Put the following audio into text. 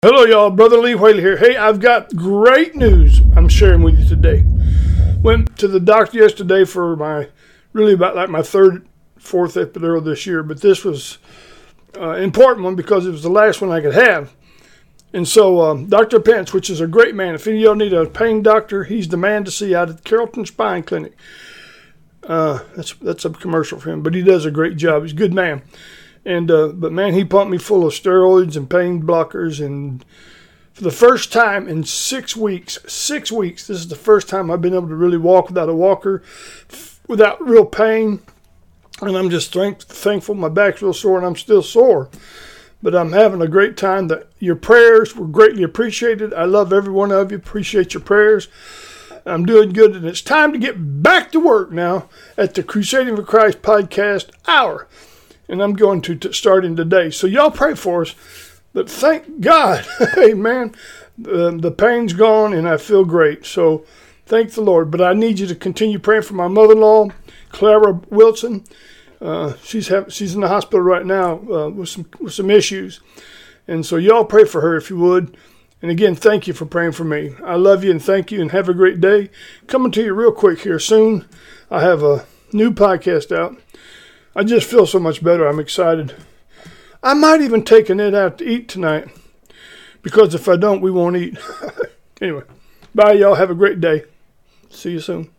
Hello, y'all. Brother Lee Whaley here. Hey, I've got great news I'm sharing with you today. Went to the doctor yesterday for my, really about like my third, fourth epidural this year, but this was uh, important one because it was the last one I could have. And so, um, Dr. Pence, which is a great man, if any of y'all need a pain doctor, he's the man to see out at Carrollton Spine Clinic. Uh, that's that's a commercial for him, but he does a great job. He's a good man. And uh, but man, he pumped me full of steroids and pain blockers, and for the first time in six weeks, six weeks, this is the first time I've been able to really walk without a walker, without real pain. And I'm just thank- thankful. My back's real sore, and I'm still sore, but I'm having a great time. That your prayers were greatly appreciated. I love every one of you. Appreciate your prayers. I'm doing good, and it's time to get back to work now at the Crusading for Christ podcast hour and I'm going to t- starting today. So y'all pray for us. But thank God, Amen. The, the pain's gone, and I feel great. So thank the Lord. But I need you to continue praying for my mother-in-law, Clara Wilson. Uh, she's she's in the hospital right now uh, with some with some issues, and so y'all pray for her if you would. And again, thank you for praying for me. I love you and thank you, and have a great day. Coming to you real quick here soon. I have a new podcast out I just feel so much better. I'm excited. I might even take Annette out to eat tonight because if I don't, we won't eat. anyway, bye, y'all. Have a great day. See you soon.